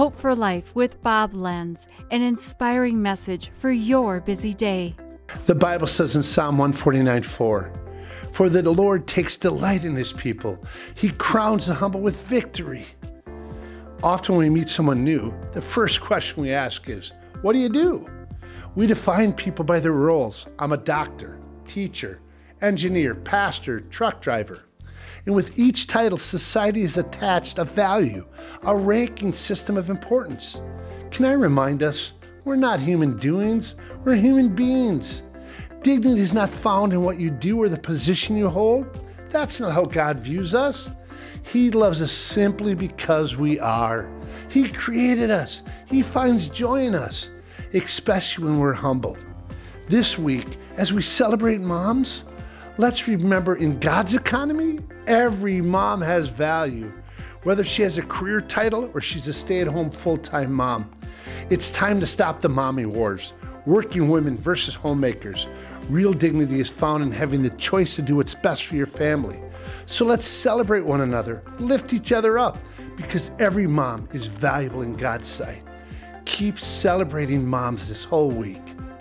Hope for Life with Bob Lenz, an inspiring message for your busy day. The Bible says in Psalm 149 4, For the Lord takes delight in his people, he crowns the humble with victory. Often when we meet someone new, the first question we ask is, What do you do? We define people by their roles. I'm a doctor, teacher, engineer, pastor, truck driver. And with each title, society has attached a value, a ranking system of importance. Can I remind us, we're not human doings, we're human beings. Dignity is not found in what you do or the position you hold. That's not how God views us. He loves us simply because we are. He created us, He finds joy in us, especially when we're humble. This week, as we celebrate moms, let's remember in God's economy, every mom has value, whether she has a career title or she's a stay at home full time mom. It's time to stop the mommy wars. Working women versus homemakers. Real dignity is found in having the choice to do what's best for your family. So let's celebrate one another, lift each other up, because every mom is valuable in God's sight. Keep celebrating moms this whole week.